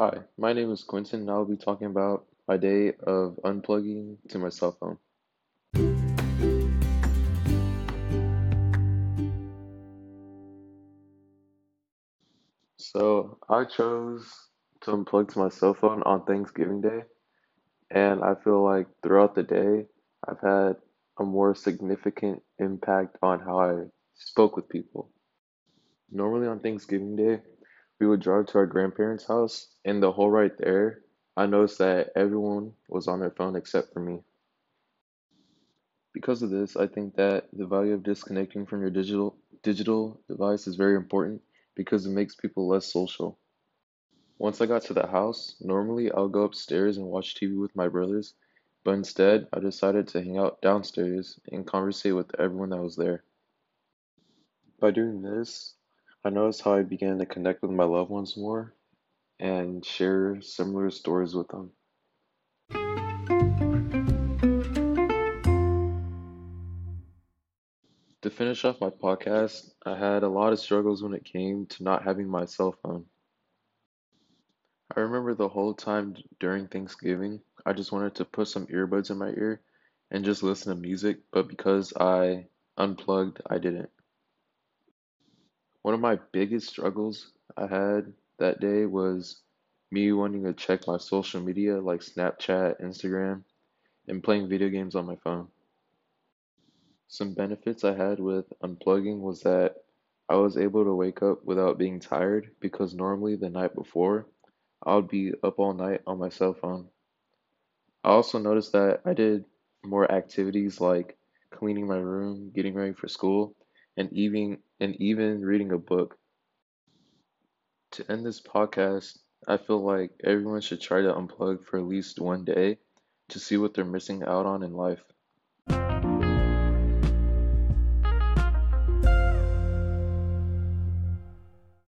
Hi, my name is Quentin, and I'll be talking about my day of unplugging to my cell phone. So, I chose to unplug to my cell phone on Thanksgiving Day, and I feel like throughout the day, I've had a more significant impact on how I spoke with people. Normally on Thanksgiving Day, we would drive to our grandparents' house, and the whole ride there, I noticed that everyone was on their phone except for me. Because of this, I think that the value of disconnecting from your digital digital device is very important because it makes people less social. Once I got to the house, normally I'll go upstairs and watch TV with my brothers, but instead I decided to hang out downstairs and conversate with everyone that was there. By doing this, I noticed how I began to connect with my loved ones more and share similar stories with them. To finish off my podcast, I had a lot of struggles when it came to not having my cell phone. I remember the whole time during Thanksgiving, I just wanted to put some earbuds in my ear and just listen to music, but because I unplugged, I didn't. One of my biggest struggles I had that day was me wanting to check my social media like Snapchat, Instagram, and playing video games on my phone. Some benefits I had with unplugging was that I was able to wake up without being tired because normally the night before I would be up all night on my cell phone. I also noticed that I did more activities like cleaning my room, getting ready for school, and even and even reading a book. To end this podcast, I feel like everyone should try to unplug for at least one day to see what they're missing out on in life.